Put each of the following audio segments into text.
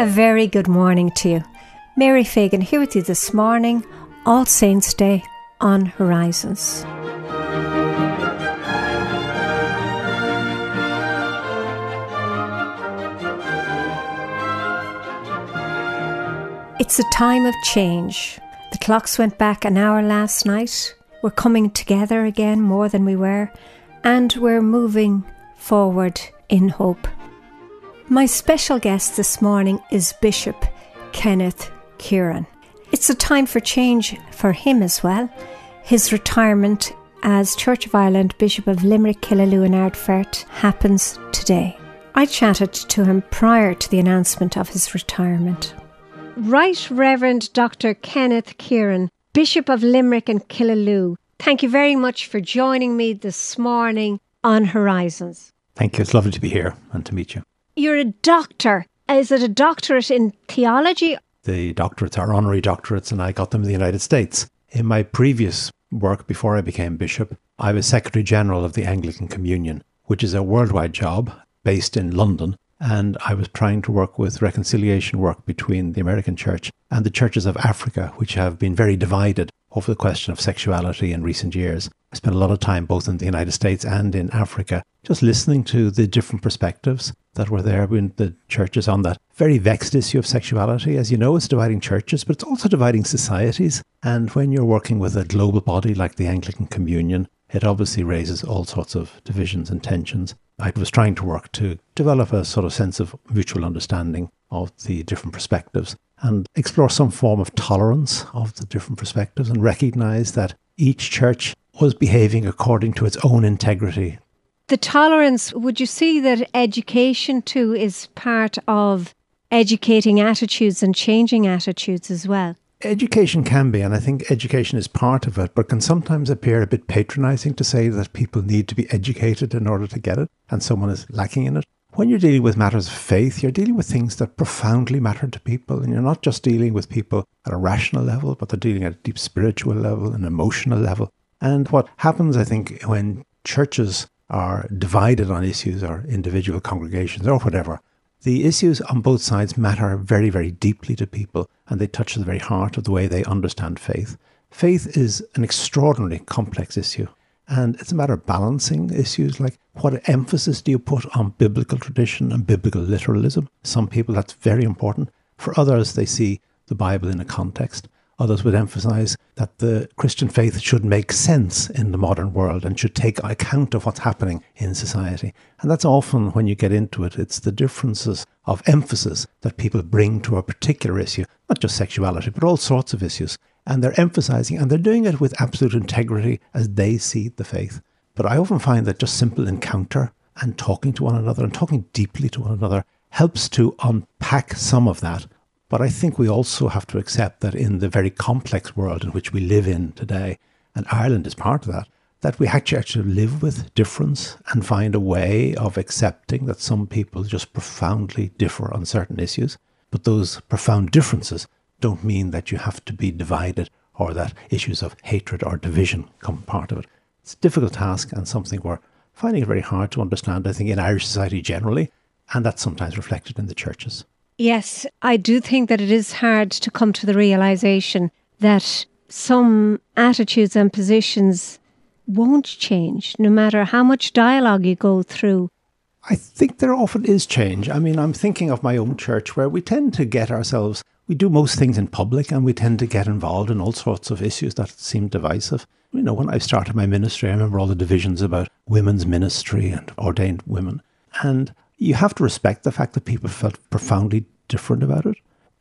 A very good morning to you. Mary Fagan here with you this morning, All Saints' Day on Horizons. It's a time of change. The clocks went back an hour last night. We're coming together again more than we were, and we're moving forward in hope. My special guest this morning is Bishop Kenneth Kearon. It's a time for change for him as well. His retirement as Church of Ireland Bishop of Limerick, Killaloe, and Ardfert happens today. I chatted to him prior to the announcement of his retirement. Right Reverend Dr. Kenneth Kearon, Bishop of Limerick and Killaloe, thank you very much for joining me this morning on Horizons. Thank you. It's lovely to be here and to meet you. You're a doctor. Is it a doctorate in theology? The doctorates are honorary doctorates, and I got them in the United States. In my previous work before I became bishop, I was Secretary General of the Anglican Communion, which is a worldwide job based in London. And I was trying to work with reconciliation work between the American church and the churches of Africa, which have been very divided over the question of sexuality in recent years. I spent a lot of time both in the United States and in Africa just listening to the different perspectives that were there in the churches on that very vexed issue of sexuality. As you know, it's dividing churches, but it's also dividing societies. And when you're working with a global body like the Anglican Communion, it obviously raises all sorts of divisions and tensions. I was trying to work to develop a sort of sense of mutual understanding of the different perspectives and explore some form of tolerance of the different perspectives and recognize that each church was behaving according to its own integrity. The tolerance, would you see that education too is part of educating attitudes and changing attitudes as well? Education can be, and I think education is part of it, but can sometimes appear a bit patronizing to say that people need to be educated in order to get it, and someone is lacking in it. When you're dealing with matters of faith, you're dealing with things that profoundly matter to people, and you're not just dealing with people at a rational level, but they're dealing at a deep spiritual level, an emotional level. And what happens, I think, when churches are divided on issues or individual congregations or whatever, the issues on both sides matter very, very deeply to people and they touch the very heart of the way they understand faith. Faith is an extraordinarily complex issue and it's a matter of balancing issues like what emphasis do you put on biblical tradition and biblical literalism? Some people that's very important. For others, they see the Bible in a context. Others would emphasize that the Christian faith should make sense in the modern world and should take account of what's happening in society. And that's often when you get into it, it's the differences of emphasis that people bring to a particular issue, not just sexuality, but all sorts of issues. And they're emphasizing, and they're doing it with absolute integrity as they see the faith. But I often find that just simple encounter and talking to one another and talking deeply to one another helps to unpack some of that but I think we also have to accept that in the very complex world in which we live in today, and Ireland is part of that, that we actually actually live with difference and find a way of accepting that some people just profoundly differ on certain issues. But those profound differences don't mean that you have to be divided or that issues of hatred or division come part of it. It's a difficult task and something we're finding it very hard to understand, I think, in Irish society generally, and that's sometimes reflected in the churches. Yes, I do think that it is hard to come to the realization that some attitudes and positions won't change no matter how much dialogue you go through. I think there often is change. I mean, I'm thinking of my own church where we tend to get ourselves, we do most things in public and we tend to get involved in all sorts of issues that seem divisive. You know, when I started my ministry, I remember all the divisions about women's ministry and ordained women. And you have to respect the fact that people felt profoundly different about it.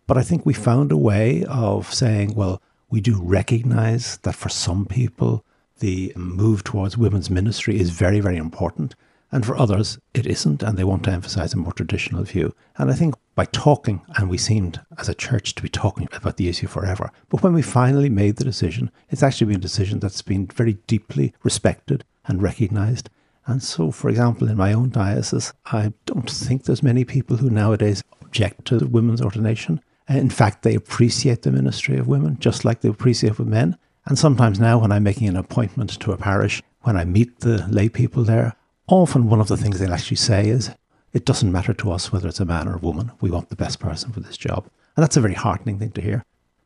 But I think we found a way of saying, well, we do recognize that for some people, the move towards women's ministry is very, very important. And for others, it isn't, and they want to emphasize a more traditional view. And I think by talking, and we seemed as a church to be talking about the issue forever, but when we finally made the decision, it's actually been a decision that's been very deeply respected and recognized. And so, for example, in my own diocese, I don't think there's many people who nowadays object to women's ordination. In fact, they appreciate the ministry of women just like they appreciate with men. And sometimes now, when I'm making an appointment to a parish, when I meet the lay people there, often one of the things they'll actually say is, It doesn't matter to us whether it's a man or a woman. We want the best person for this job. And that's a very heartening thing to hear.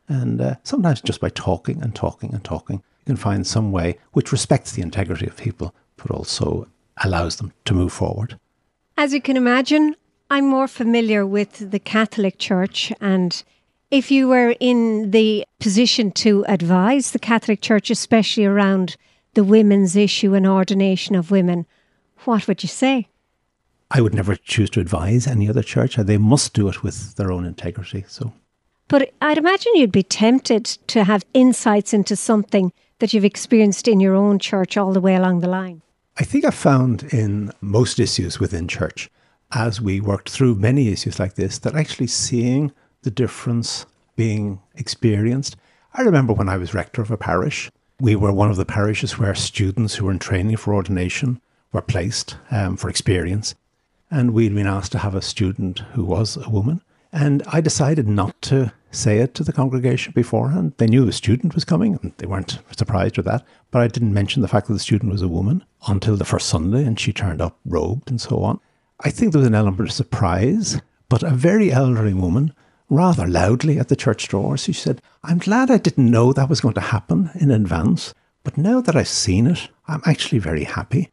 And uh, sometimes just by talking and talking and talking, you can find some way which respects the integrity of people, but also allows them to move forward. As you can imagine, I'm more familiar with the Catholic Church. And if you were in the position to advise the Catholic Church, especially around the women's issue and ordination of women, what would you say? I would never choose to advise any other church. They must do it with their own integrity. So, but I'd imagine you'd be tempted to have insights into something that you've experienced in your own church all the way along the line. I think I found in most issues within church, as we worked through many issues like this, that actually seeing the difference being experienced. I remember when I was rector of a parish, we were one of the parishes where students who were in training for ordination were placed um, for experience and we'd been asked to have a student who was a woman. And I decided not to say it to the congregation beforehand. They knew a student was coming and they weren't surprised with that. But I didn't mention the fact that the student was a woman until the first Sunday and she turned up robed and so on. I think there was an element of surprise, but a very elderly woman, rather loudly at the church door, she said, I'm glad I didn't know that was going to happen in advance, but now that I've seen it, I'm actually very happy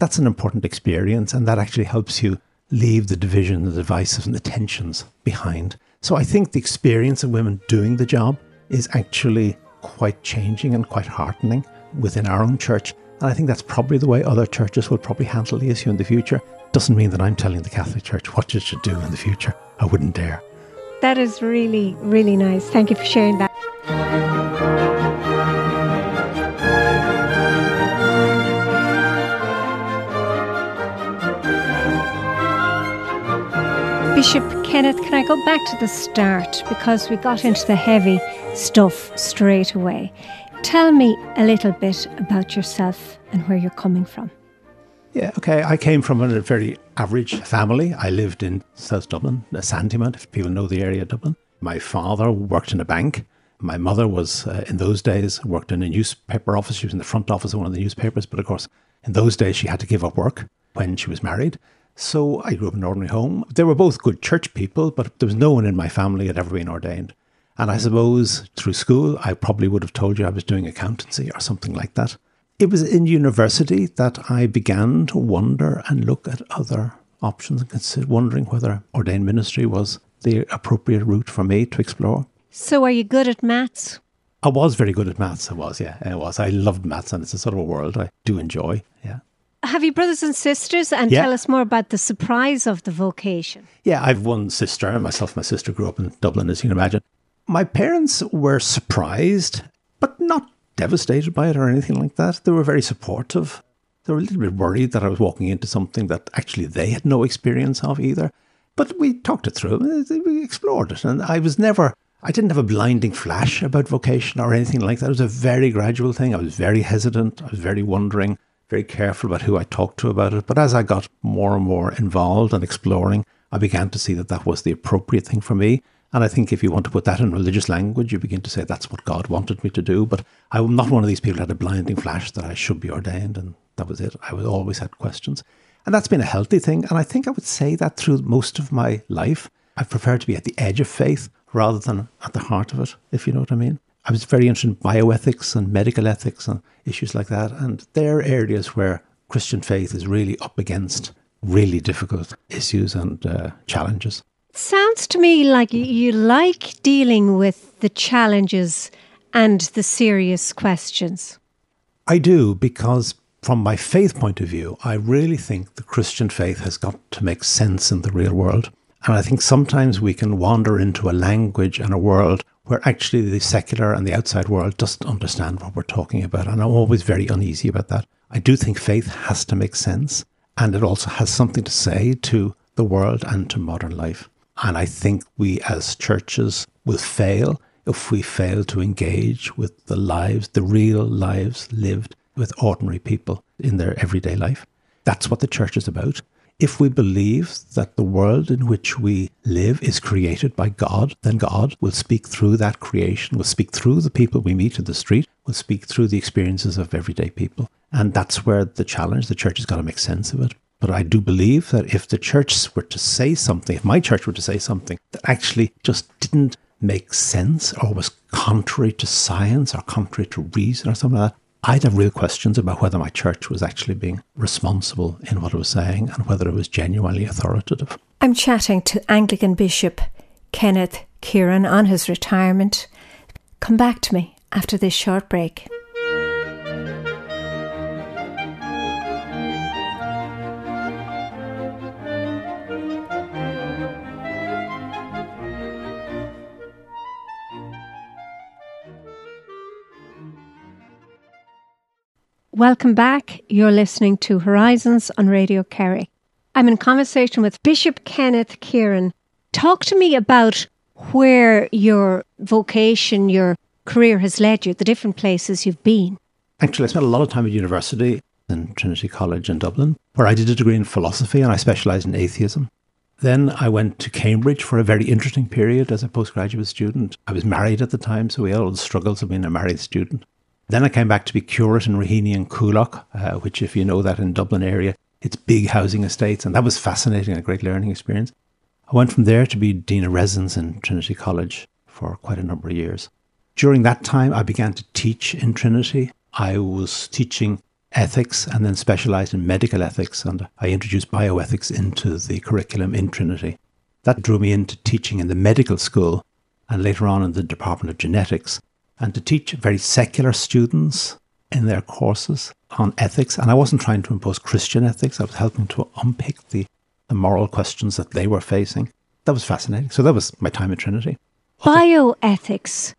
that's an important experience, and that actually helps you leave the division, the divisive, and the tensions behind. So I think the experience of women doing the job is actually quite changing and quite heartening within our own church. And I think that's probably the way other churches will probably handle the issue in the future. Doesn't mean that I'm telling the Catholic Church what it should do in the future. I wouldn't dare. That is really, really nice. Thank you for sharing that. Kenneth, can I go back to the start because we got into the heavy stuff straight away. Tell me a little bit about yourself and where you're coming from. Yeah, okay. I came from a very average family. I lived in South Dublin, Sandymount, if people know the area of Dublin. My father worked in a bank. My mother was, uh, in those days, worked in a newspaper office. She was in the front office of one of the newspapers. But of course, in those days, she had to give up work when she was married. So I grew up in an ordinary home. They were both good church people, but there was no one in my family had ever been ordained. And I suppose through school, I probably would have told you I was doing accountancy or something like that. It was in university that I began to wonder and look at other options and consider wondering whether ordained ministry was the appropriate route for me to explore. So, are you good at maths? I was very good at maths. I was, yeah, I was. I loved maths, and it's a sort of a world I do enjoy. Yeah. Have you brothers and sisters? And yeah. tell us more about the surprise of the vocation. Yeah, I've one sister. Myself, my sister grew up in Dublin, as you can imagine. My parents were surprised, but not devastated by it or anything like that. They were very supportive. They were a little bit worried that I was walking into something that actually they had no experience of either. But we talked it through. We explored it. And I was never, I didn't have a blinding flash about vocation or anything like that. It was a very gradual thing. I was very hesitant. I was very wondering very careful about who I talked to about it. But as I got more and more involved and exploring, I began to see that that was the appropriate thing for me. And I think if you want to put that in religious language, you begin to say that's what God wanted me to do. But I'm not one of these people who had a blinding flash that I should be ordained, and that was it. I always had questions. And that's been a healthy thing. And I think I would say that through most of my life, I prefer to be at the edge of faith rather than at the heart of it, if you know what I mean. I was very interested in bioethics and medical ethics and issues like that. And they're areas where Christian faith is really up against really difficult issues and uh, challenges. Sounds to me like you like dealing with the challenges and the serious questions. I do, because from my faith point of view, I really think the Christian faith has got to make sense in the real world. And I think sometimes we can wander into a language and a world where actually the secular and the outside world doesn't understand what we're talking about. And I'm always very uneasy about that. I do think faith has to make sense and it also has something to say to the world and to modern life. And I think we as churches will fail if we fail to engage with the lives, the real lives lived with ordinary people in their everyday life. That's what the church is about. If we believe that the world in which we live is created by God, then God will speak through that creation, will speak through the people we meet in the street, will speak through the experiences of everyday people. And that's where the challenge, the church has got to make sense of it. But I do believe that if the church were to say something, if my church were to say something that actually just didn't make sense or was contrary to science or contrary to reason or something like that, I'd have real questions about whether my church was actually being responsible in what it was saying and whether it was genuinely authoritative. I'm chatting to Anglican Bishop Kenneth Kearon on his retirement. Come back to me after this short break. Welcome back. You're listening to Horizons on Radio Kerry. I'm in conversation with Bishop Kenneth Kearon. Talk to me about where your vocation, your career has led you, the different places you've been. Actually, I spent a lot of time at university in Trinity College in Dublin, where I did a degree in philosophy and I specialised in atheism. Then I went to Cambridge for a very interesting period as a postgraduate student. I was married at the time, so we had all the struggles of being a married student. Then I came back to be curate in Raheny and Coolock, uh, which, if you know that in Dublin area, it's big housing estates, and that was fascinating, and a great learning experience. I went from there to be Dean of Residence in Trinity College for quite a number of years. During that time, I began to teach in Trinity. I was teaching ethics and then specialized in medical ethics, and I introduced bioethics into the curriculum in Trinity. That drew me into teaching in the medical school and later on in the Department of Genetics and to teach very secular students in their courses on ethics. And I wasn't trying to impose Christian ethics, I was helping to unpick the, the moral questions that they were facing. That was fascinating. So that was my time at Trinity. Bioethics.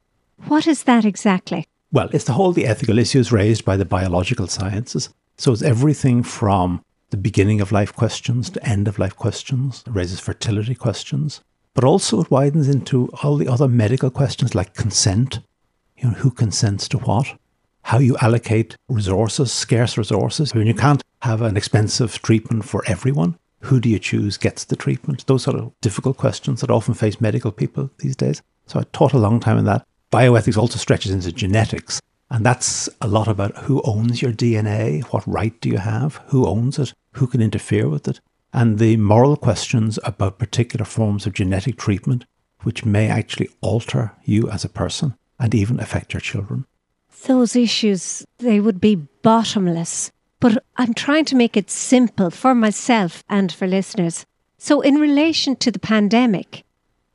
What is that exactly? Well, it's the whole the ethical issues raised by the biological sciences. So it's everything from the beginning of life questions to end of life questions, it raises fertility questions, but also it widens into all the other medical questions like consent, you know, who consents to what, how you allocate resources, scarce resources. I mean, you can't have an expensive treatment for everyone. Who do you choose gets the treatment? Those sort of difficult questions that often face medical people these days. So I taught a long time in that. Bioethics also stretches into genetics. And that's a lot about who owns your DNA, what right do you have, who owns it, who can interfere with it, and the moral questions about particular forms of genetic treatment, which may actually alter you as a person and even affect your children. Those issues, they would be bottomless. But I'm trying to make it simple for myself and for listeners. So, in relation to the pandemic,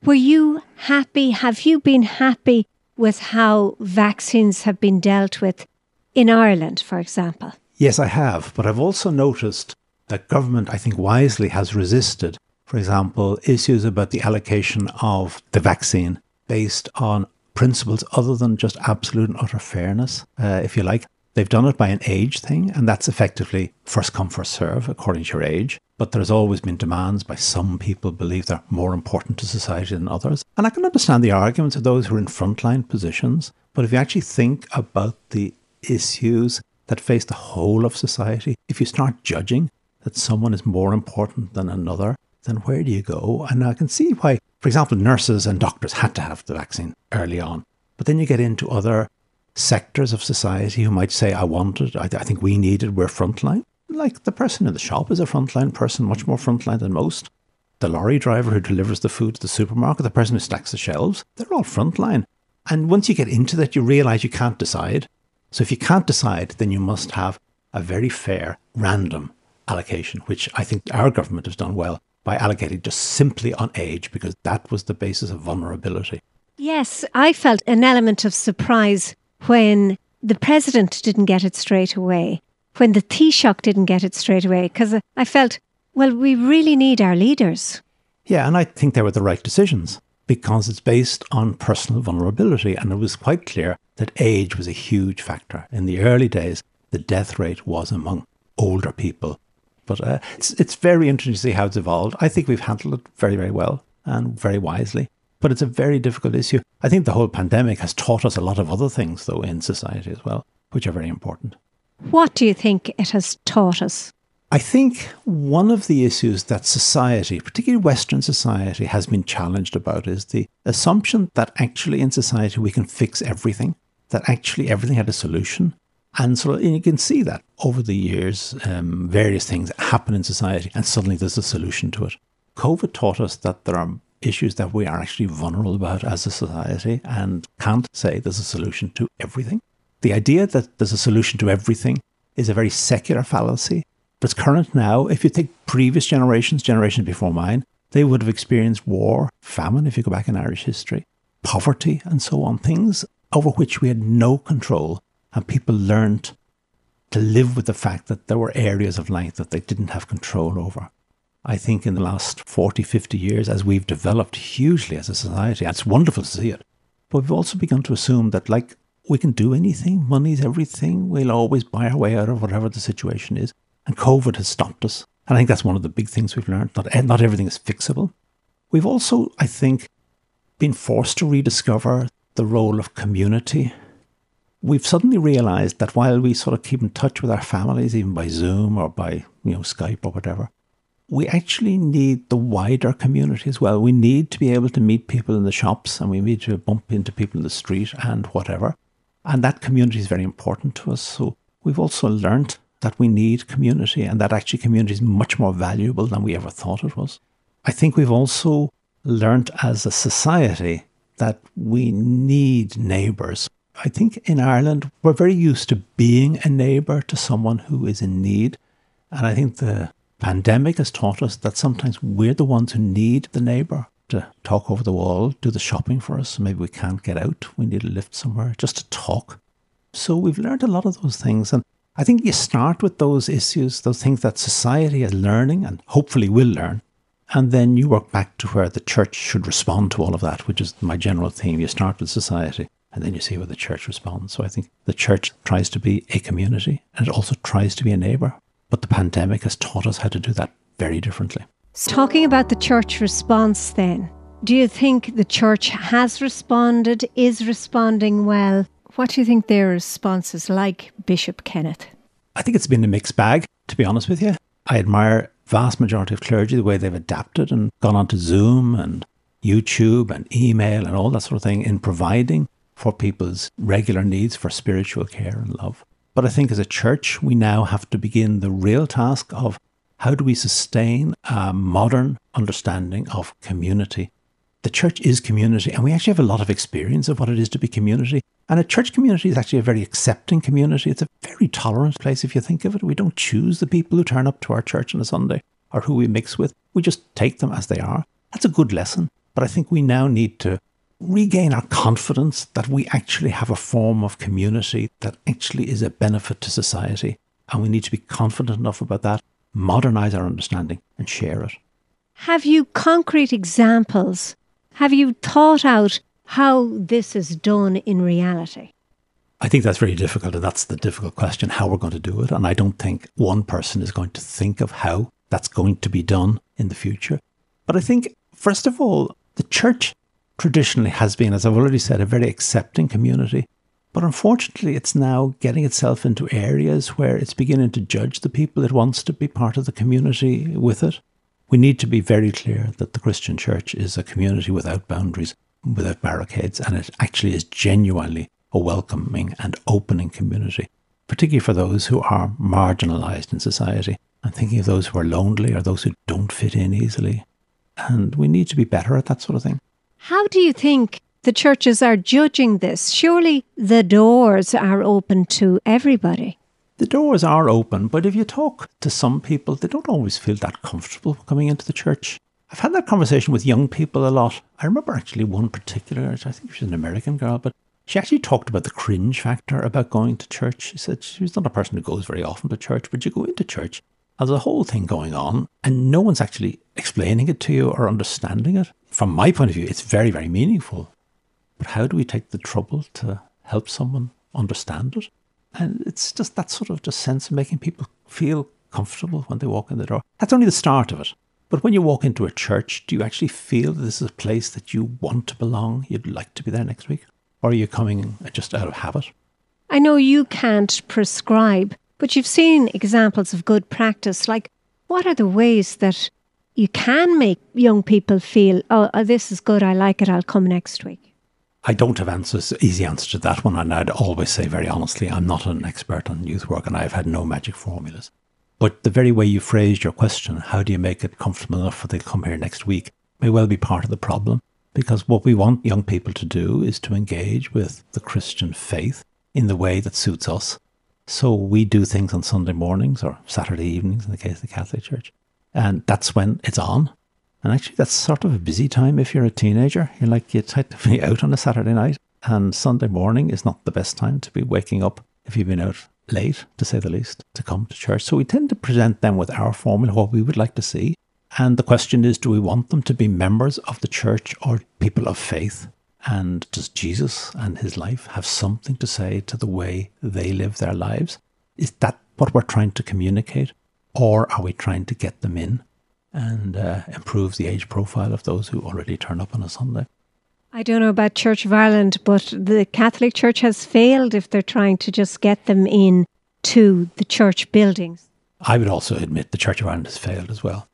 were you happy? Have you been happy with how vaccines have been dealt with in Ireland, for example? Yes, I have. But I've also noticed that government, I think, wisely has resisted, for example, issues about the allocation of the vaccine based on principles other than just absolute and utter fairness, uh, if you like. They've done it by an age thing, and that's effectively first come, first serve, according to your age. But there's always been demands by some people believe they're more important to society than others. And I can understand the arguments of those who are in frontline positions. But if you actually think about the issues that face the whole of society, if you start judging that someone is more important than another, then where do you go? And I can see why, for example, nurses and doctors had to have the vaccine early on. But then you get into other sectors of society who might say, I want it, I, I think we need it, we're frontline. Like the person in the shop is a frontline person, much more frontline than most. The lorry driver who delivers the food to the supermarket, the person who stacks the shelves, they're all frontline. And once you get into that, you realize you can't decide. So if you can't decide, then you must have a very fair, random allocation, which I think our government has done well by allocating just simply on age because that was the basis of vulnerability. Yes, I felt an element of surprise when the president didn't get it straight away, when the Taoiseach didn't get it straight away, because I felt, well, we really need our leaders. Yeah, and I think they were the right decisions because it's based on personal vulnerability. And it was quite clear that age was a huge factor. In the early days, the death rate was among older people but uh, it's it's very interesting to see how it's evolved. I think we've handled it very very well and very wisely. But it's a very difficult issue. I think the whole pandemic has taught us a lot of other things, though, in society as well, which are very important. What do you think it has taught us? I think one of the issues that society, particularly Western society, has been challenged about is the assumption that actually in society we can fix everything, that actually everything had a solution, And so and you can see that over the years, um, various things happen in society, and suddenly there's a solution to it. COVID taught us that there are issues that we are actually vulnerable about as a society and can't say there's a solution to everything. The idea that there's a solution to everything is a very secular fallacy, but it's current now. If you take previous generations, generations before mine, they would have experienced war, famine, if you go back in Irish history, poverty, and so on, things over which we had no control. And people learned to live with the fact that there were areas of life that they didn't have control over. I think in the last 40, 50 years, as we've developed hugely as a society, it's wonderful to see it. But we've also begun to assume that, like, we can do anything, money's everything, we'll always buy our way out of whatever the situation is. And COVID has stopped us. And I think that's one of the big things we've learned. Not, eh, not everything is fixable. We've also, I think, been forced to rediscover the role of community. We've suddenly realized that while we sort of keep in touch with our families, even by Zoom or by, you know, Skype or whatever, we actually need the wider community as well. We need to be able to meet people in the shops and we need to bump into people in the street and whatever. And that community is very important to us. So we've also learned that we need community and that actually community is much more valuable than we ever thought it was. I think we've also learned as a society that we need neighbours. I think in Ireland, we're very used to being a neighbour to someone who is in need. And I think the pandemic has taught us that sometimes we're the ones who need the neighbour to talk over the wall, do the shopping for us. Maybe we can't get out. We need a lift somewhere just to talk. So we've learned a lot of those things. And I think you start with those issues, those things that society is learning and hopefully will learn. And then you work back to where the church should respond to all of that, which is my general theme. You start with society and then you see where the church responds. So I think the church tries to be a community and it also tries to be a neighbour. But the pandemic has taught us how to do that very differently. Talking about the church response, then, do you think the church has responded, is responding well? What do you think their response is like, Bishop Kenneth? I think it's been a mixed bag, to be honest with you. I admire vast majority of clergy the way they've adapted and gone onto Zoom and YouTube and email and all that sort of thing in providing for people's regular needs for spiritual care and love. But I think as a church, we now have to begin the real task of how do we sustain a modern understanding of community? The church is community, and we actually have a lot of experience of what it is to be community. And a church community is actually a very accepting community. It's a very tolerant place if you think of it. We don't choose the people who turn up to our church on a Sunday or who we mix with. We just take them as they are. That's a good lesson. But I think we now need to regain our confidence that we actually have a form of community that actually is a benefit to society. And we need to be confident enough about that, modernize our understanding, and share it. Have you concrete examples? Have you thought out how this is done in reality? I think that's very difficult, and that's the difficult question how we're going to do it. And I don't think one person is going to think of how that's going to be done in the future. But I think, first of all, the church traditionally has been, as I've already said, a very accepting community. But unfortunately, it's now getting itself into areas where it's beginning to judge the people it wants to be part of the community with it. We need to be very clear that the Christian church is a community without boundaries, without barricades, and it actually is genuinely a welcoming and opening community, particularly for those who are marginalized in society. I'm thinking of those who are lonely or those who don't fit in easily. And we need to be better at that sort of thing. How do you think the churches are judging this? Surely the doors are open to everybody. The doors are open, but if you talk to some people, they don't always feel that comfortable coming into the church. I've had that conversation with young people a lot. I remember actually one particular, I think she was an American girl, but she actually talked about the cringe factor about going to church. She said she's not a person who goes very often to church, but you go into church, there's a whole thing going on, and no one's actually explaining it to you or understanding it from my point of view, it's very, very meaningful. But how do we take the trouble to help someone understand it? And it's just that sort of just sense of making people feel comfortable when they walk in the door. That's only the start of it. But when you walk into a church, do you actually feel that this is a place that you want to belong? You'd like to be there next week? Or are you coming just out of habit? I know you can't prescribe, but you've seen examples of good practice. Like, what are the ways that you can make young people feel, oh, oh, this is good, I like it, I'll come next week? I don't have answers, easy answer to that one. And I'd always say very honestly, I'm not an expert on youth work and I've had no magic formulas. But the very way you phrased your question, how do you make it comfortable enough for they come here next week, may well be part of the problem. Because what we want young people to do is to engage with the Christian faith in the way that suits us. So we do things on Sunday mornings or Saturday evenings in the case of the Catholic Church. And that's when it's on. And actually, that's sort of a busy time if you're a teenager. You're like, you try to be out on a Saturday night, and Sunday morning is not the best time to be waking up if you've been out late, to say the least, to come to church. So we tend to present them with our formula, what we would like to see. And the question is do we want them to be members of the church or people of faith? And does Jesus and his life have something to say to the way they live their lives? Is that what we're trying to communicate? Or are we trying to get them in and uh, improve the age profile of those who already turn up on a Sunday? I don't know about Church of Ireland, but the Catholic Church has failed if they're trying to just get them in to the church buildings. I would also admit the Church of Ireland has failed as well.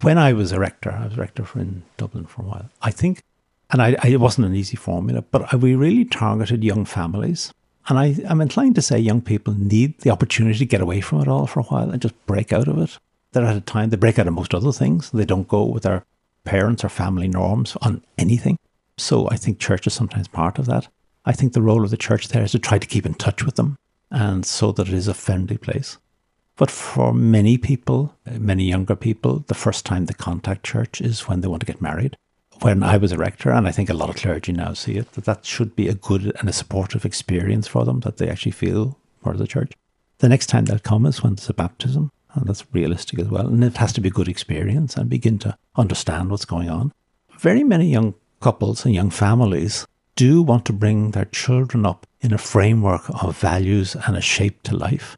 When I was a rector, I was rector for in Dublin for a while. I think, and I, I, it wasn't an easy formula, but we really targeted young families. And I, I'm inclined to say young people need the opportunity to get away from it all for a while and just break out of it. They're at a time they break out of most other things. They don't go with their parents or family norms on anything. So I think church is sometimes part of that. I think the role of the church there is to try to keep in touch with them and so that it is a friendly place. But for many people, many younger people, the first time they contact church is when they want to get married. When I was a rector, and I think a lot of clergy now see it, that that should be a good and a supportive experience for them, that they actually feel part of the church. The next time they'll come is when there's a baptism, and that's realistic as well. And it has to be a good experience and begin to understand what's going on. Very many young couples and young families do want to bring their children up in a framework of values and a shape to life.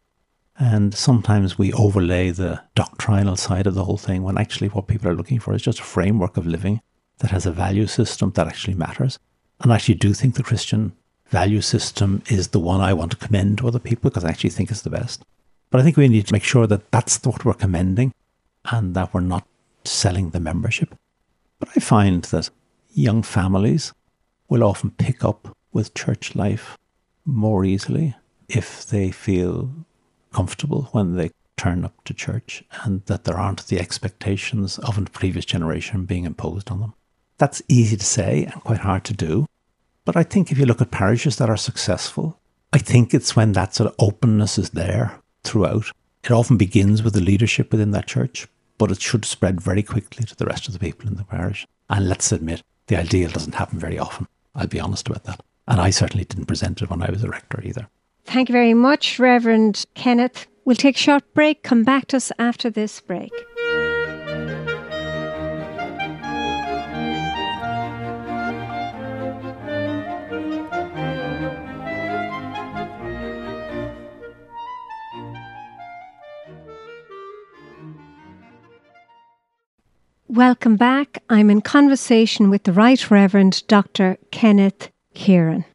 And sometimes we overlay the doctrinal side of the whole thing when actually what people are looking for is just a framework of living that has a value system that actually matters. And I actually do think the Christian value system is the one I want to commend to other people because I actually think it's the best. But I think we need to make sure that that's what we're commending and that we're not selling the membership. But I find that young families will often pick up with church life more easily if they feel comfortable when they turn up to church and that there aren't the expectations of a previous generation being imposed on them. That's easy to say and quite hard to do. But I think if you look at parishes that are successful, I think it's when that sort of openness is there throughout. It often begins with the leadership within that church, but it should spread very quickly to the rest of the people in the parish. And let's admit, the ideal doesn't happen very often. I'll be honest about that. And I certainly didn't present it when I was a rector either. Thank you very much, Reverend Kenneth. We'll take a short break, come back to us after this break. Welcome back. I'm in conversation with the Right Reverend Dr. Kenneth Kearon.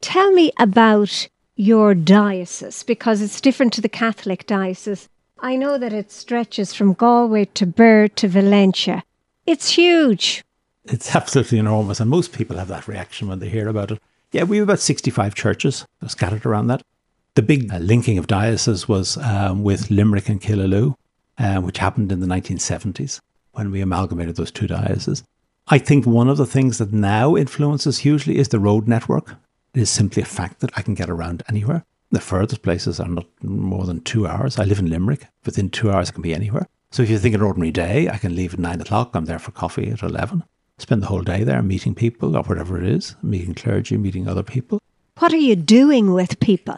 Tell me about your diocese because it's different to the Catholic diocese. I know that it stretches from Galway to Birr to Valentia. It's huge. It's absolutely enormous, and most people have that reaction when they hear about it. Yeah, we have about 65 churches scattered around that. The big uh, linking of dioceses was um, with Limerick and Killaloe, uh, which happened in the 1970s when we amalgamated those two dioceses. I think one of the things that now influences hugely is the road network. It is simply a fact that I can get around anywhere. The furthest places are not more than two hours. I live in Limerick. Within two hours, I can be anywhere. So if you think an ordinary day, I can leave at nine o'clock. I'm there for coffee at 11. Spend the whole day there meeting people or whatever it is, meeting clergy, meeting other people. What are you doing with people?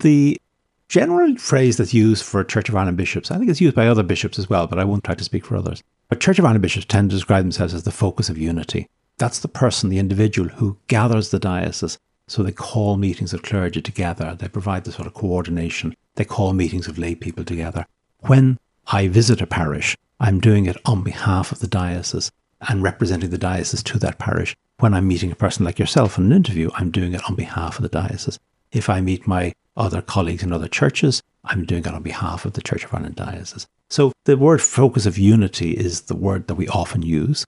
The general phrase that's used for Church of Ireland bishops, I think it's used by other bishops as well, but I won't try to speak for others, but Church of Ireland bishops tend to describe themselves as the focus of unity. That's the person, the individual who gathers the diocese. So they call meetings of clergy together. They provide the sort of coordination. They call meetings of lay people together. When I visit a parish, I'm doing it on behalf of the diocese and representing the diocese to that parish. When I'm meeting a person like yourself in an interview, I'm doing it on behalf of the diocese. If I meet my other colleagues in other churches, I'm doing it on behalf of the Church of Ireland diocese. So the word focus of unity is the word that we often use.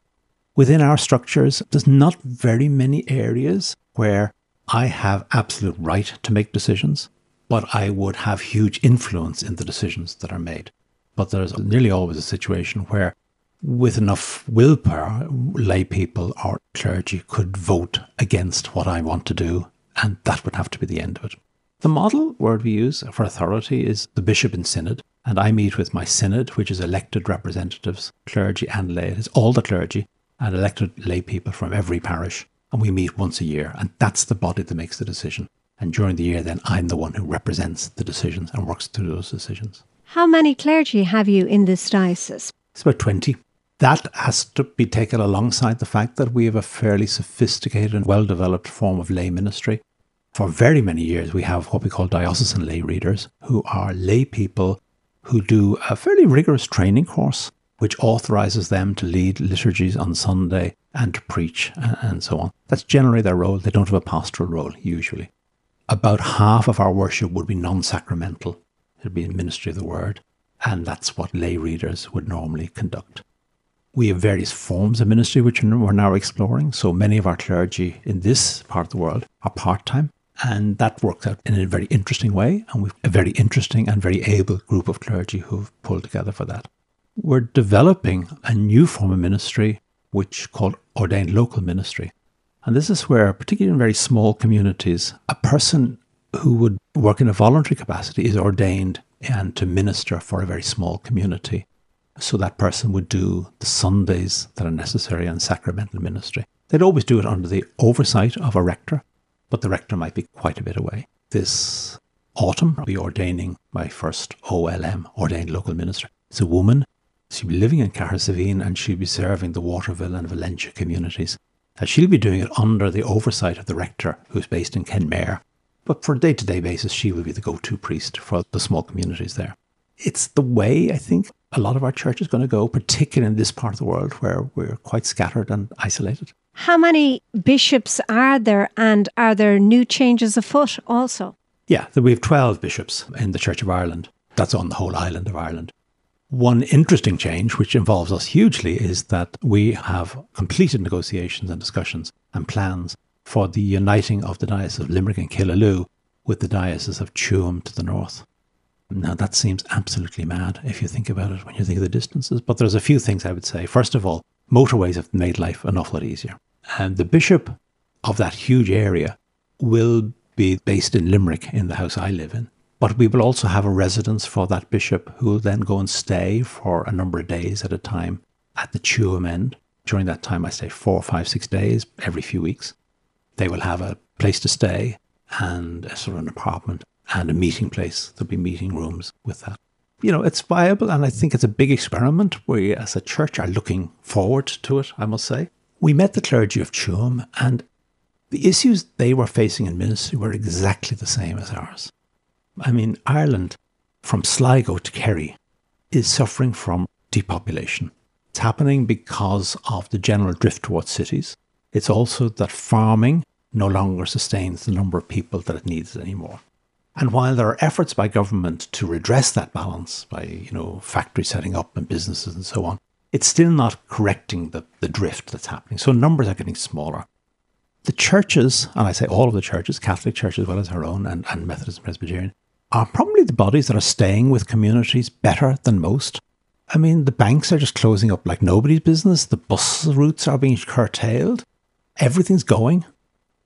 Within our structures, there's not very many areas where I have absolute right to make decisions, but I would have huge influence in the decisions that are made. But there's nearly always a situation where, with enough willpower, lay people or clergy could vote against what I want to do, and that would have to be the end of it. The model word we use for authority is the bishop in synod, and I meet with my synod, which is elected representatives, clergy and lay. It is all the clergy and elected lay people from every parish, and we meet once a year, and that's the body that makes the decision. And during the year, then I'm the one who represents the decisions and works through those decisions. How many clergy have you in this diocese? It's about 20. That has to be taken alongside the fact that we have a fairly sophisticated and well developed form of lay ministry. For very many years, we have what we call diocesan lay readers, who are lay people who do a fairly rigorous training course, which authorizes them to lead liturgies on Sunday and to preach and so on. That's generally their role. They don't have a pastoral role, usually. About half of our worship would be non sacramental, it would be in ministry of the word, and that's what lay readers would normally conduct. We have various forms of ministry which we're now exploring. So many of our clergy in this part of the world are part time, and that works out in a very interesting way. And we've a very interesting and very able group of clergy who've pulled together for that. We're developing a new form of ministry, which called ordained local ministry. And this is where, particularly in very small communities, a person who would work in a voluntary capacity is ordained and to minister for a very small community. So that person would do the Sundays that are necessary and sacramental ministry. They'd always do it under the oversight of a rector, but the rector might be quite a bit away. This autumn, I'll be ordaining my first OLM, ordained local minister. It's a woman. She'll be living in Cahersiveen and she'll be serving the Waterville and Valentia communities. And she'll be doing it under the oversight of the rector, who's based in Kenmare. But for a day to day basis, she will be the go to priest for the small communities there. It's the way I think a lot of our church is going to go, particularly in this part of the world where we're quite scattered and isolated. How many bishops are there, and are there new changes afoot also? Yeah, we have 12 bishops in the Church of Ireland. That's on the whole island of Ireland. One interesting change, which involves us hugely, is that we have completed negotiations and discussions and plans for the uniting of the Diocese of Limerick and Killaloe with the Diocese of Tuam to the north. Now, that seems absolutely mad if you think about it when you think of the distances, but there's a few things I would say. First of all, motorways have made life an awful lot easier. And the bishop of that huge area will be based in Limerick in the house I live in. But we will also have a residence for that bishop who will then go and stay for a number of days at a time at the Tuam end. During that time, I stay four, five, six days every few weeks. They will have a place to stay and a sort of an apartment and a meeting place. There'll be meeting rooms with that. You know, it's viable, and I think it's a big experiment. We, as a church, are looking forward to it, I must say. We met the clergy of Tuam, and the issues they were facing in ministry were exactly the same as ours. I mean, Ireland, from Sligo to Kerry, is suffering from depopulation. It's happening because of the general drift towards cities. It's also that farming no longer sustains the number of people that it needs anymore. And while there are efforts by government to redress that balance by, you know, factories setting up and businesses and so on, it's still not correcting the, the drift that's happening. So numbers are getting smaller. The churches, and I say all of the churches, Catholic Church as well as our own, and, and Methodist and Presbyterian, are probably the bodies that are staying with communities better than most. I mean, the banks are just closing up like nobody's business. The bus routes are being curtailed. Everything's going.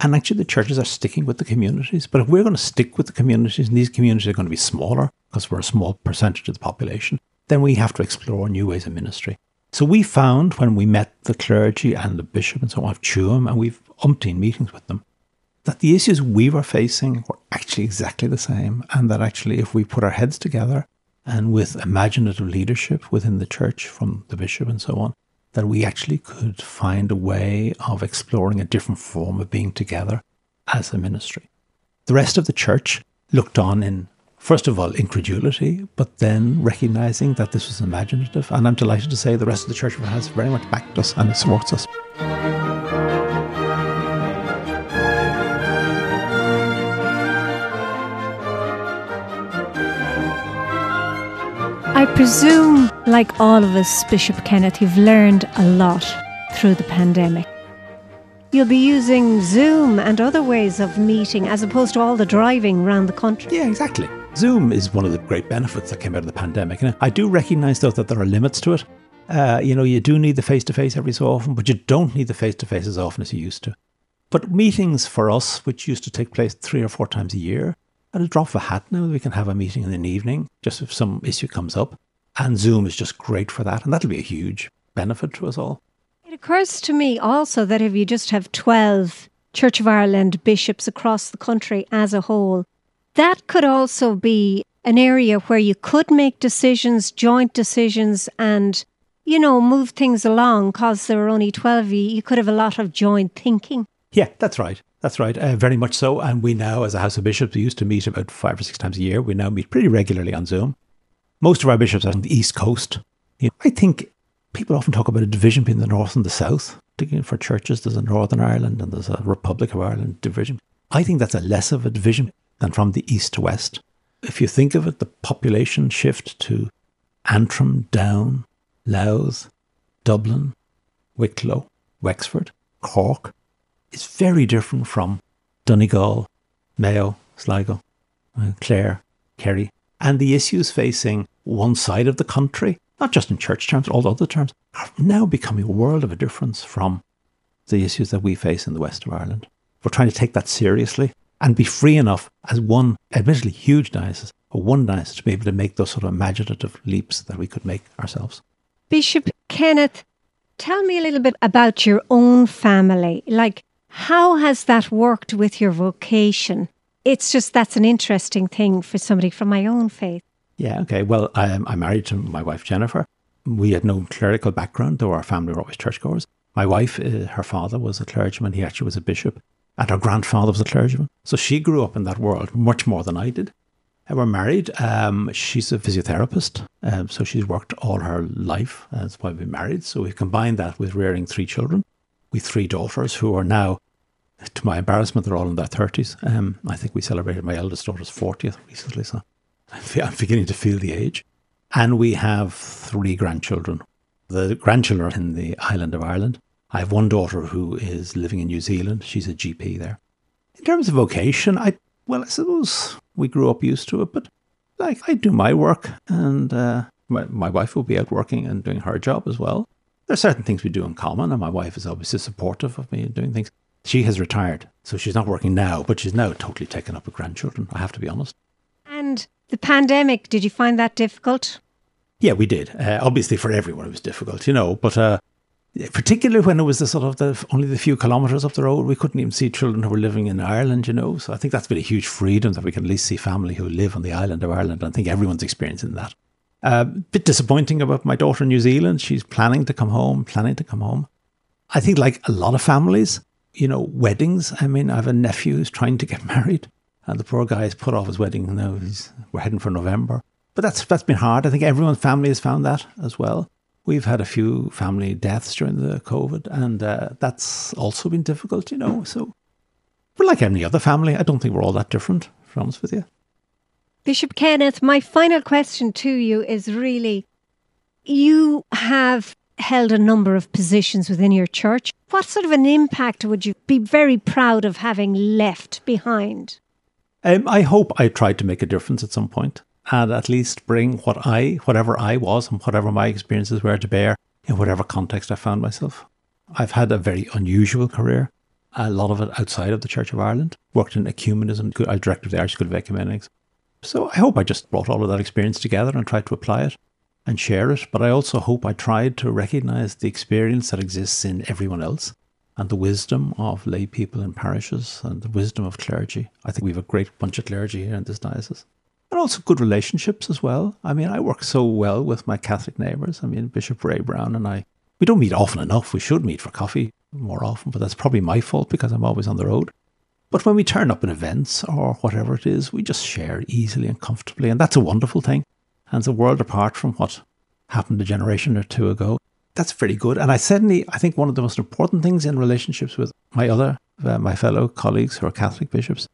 And actually, the churches are sticking with the communities. But if we're going to stick with the communities, and these communities are going to be smaller because we're a small percentage of the population, then we have to explore new ways of ministry. So we found when we met the clergy and the bishop and so on of and we've umpteen meetings with them, that the issues we were facing were actually exactly the same. And that actually, if we put our heads together and with imaginative leadership within the church from the bishop and so on, that we actually could find a way of exploring a different form of being together as a ministry. The rest of the church looked on in, first of all, incredulity, but then recognizing that this was imaginative. And I'm delighted to say the rest of the church of has very much backed us and supports us. I presume, like all of us, Bishop Kenneth, you've learned a lot through the pandemic. You'll be using Zoom and other ways of meeting as opposed to all the driving around the country. Yeah, exactly. Zoom is one of the great benefits that came out of the pandemic. And I do recognize, though, that there are limits to it. Uh, you know, you do need the face to face every so often, but you don't need the face to face as often as you used to. But meetings for us, which used to take place three or four times a year, at a drop of a hat now, we can have a meeting in the evening just if some issue comes up. And Zoom is just great for that. And that'll be a huge benefit to us all. It occurs to me also that if you just have 12 Church of Ireland bishops across the country as a whole, that could also be an area where you could make decisions, joint decisions, and, you know, move things along because there are only 12 of you. You could have a lot of joint thinking. Yeah, that's right. That's right. Uh, very much so. And we now, as a House of Bishops, we used to meet about five or six times a year. We now meet pretty regularly on Zoom. Most of our bishops are on the East Coast. You know, I think people often talk about a division between the North and the South. For churches, there's a Northern Ireland and there's a Republic of Ireland division. I think that's a less of a division than from the East to West. If you think of it, the population shift to Antrim, Down, Louth, Dublin, Wicklow, Wexford, Cork is very different from Donegal, Mayo, Sligo, uh, Clare, Kerry. And the issues facing one side of the country, not just in church terms, all other terms, are now becoming a world of a difference from the issues that we face in the west of Ireland. We're trying to take that seriously and be free enough as one, admittedly huge diocese, or one diocese to be able to make those sort of imaginative leaps that we could make ourselves. Bishop Kenneth, tell me a little bit about your own family. Like, how has that worked with your vocation? It's just that's an interesting thing for somebody from my own faith. Yeah, okay. Well, I'm, I'm married to my wife, Jennifer. We had no clerical background, though our family were always churchgoers. My wife, uh, her father was a clergyman. He actually was a bishop. And her grandfather was a clergyman. So she grew up in that world much more than I did. And we're married. Um, she's a physiotherapist. Um, so she's worked all her life. That's why we're married. So we combined that with rearing three children. We three daughters who are now, to my embarrassment, they're all in their 30s. Um, I think we celebrated my eldest daughter's 40th recently. So I'm beginning to feel the age. And we have three grandchildren. The grandchildren in the island of Ireland. I have one daughter who is living in New Zealand. She's a GP there. In terms of vocation, I well, I suppose we grew up used to it, but like I do my work, and uh, my, my wife will be out working and doing her job as well. There are certain things we do in common, and my wife is obviously supportive of me in doing things. She has retired, so she's not working now, but she's now totally taken up with grandchildren. I have to be honest. And the pandemic, did you find that difficult? Yeah, we did. Uh, obviously, for everyone, it was difficult, you know. But uh, particularly when it was the sort of the only the few kilometres up the road, we couldn't even see children who were living in Ireland, you know. So I think that's been a huge freedom that we can at least see family who live on the island of Ireland. I think everyone's experiencing that. A uh, bit disappointing about my daughter in New Zealand. She's planning to come home, planning to come home. I think, like a lot of families, you know, weddings. I mean, I have a nephew who's trying to get married, and the poor guy has put off his wedding. Now he's we're heading for November. But that's that's been hard. I think everyone's family has found that as well. We've had a few family deaths during the COVID, and uh, that's also been difficult, you know. So we're like any other family. I don't think we're all that different, to be honest with you. Bishop Kenneth, my final question to you is really you have held a number of positions within your church. What sort of an impact would you be very proud of having left behind? Um, I hope I tried to make a difference at some point and at least bring what I, whatever I was and whatever my experiences were to bear in whatever context I found myself. I've had a very unusual career, a lot of it outside of the Church of Ireland. Worked in ecumenism, I directed the Irish School of Ecumenics. So I hope I just brought all of that experience together and tried to apply it and share it. But I also hope I tried to recognize the experience that exists in everyone else and the wisdom of lay people in parishes and the wisdom of clergy. I think we have a great bunch of clergy here in this diocese and also good relationships as well. I mean, I work so well with my Catholic neighbours. I mean, Bishop Ray Browne and I, we don't meet often enough. We should meet for coffee more often, but that's probably my fault because I'm always on the road. But when we turn up in events or whatever it is, we just share easily and comfortably, and that's a wonderful thing. And it's a world apart from what happened a generation or two ago. That's pretty good. And I certainly, I think one of the most important things in relationships with my other, uh, my fellow colleagues who are Catholic bishops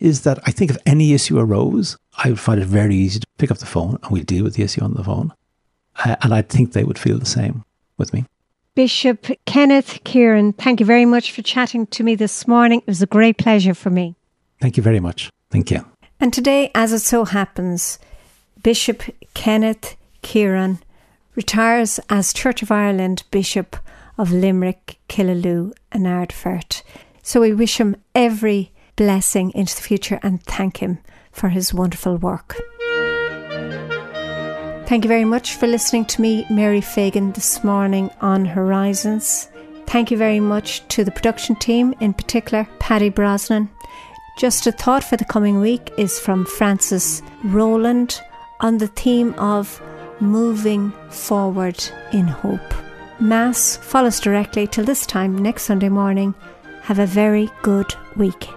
is that I think if any issue arose, I would find it very easy to pick up the phone and we'd deal with the issue on the phone. Uh, and I think they would feel the same with me. Bishop Kenneth Kearon, thank you very much for chatting to me this morning. It was a great pleasure for me. Thank you very much. Thank you. And today, as it so happens, Bishop Kenneth Kearon retires as Church of Ireland Bishop of Limerick, Killaloe, and Ardfert. So we wish him every blessing into the future and thank him for his wonderful work. Thank you very much for listening to me, Mary Fagan, this morning on Horizons. Thank you very much to the production team, in particular, Paddy Brosnan. Just a thought for the coming week is from Francis Rowland on the theme of moving forward in hope. Mass follows directly till this time next Sunday morning. Have a very good week.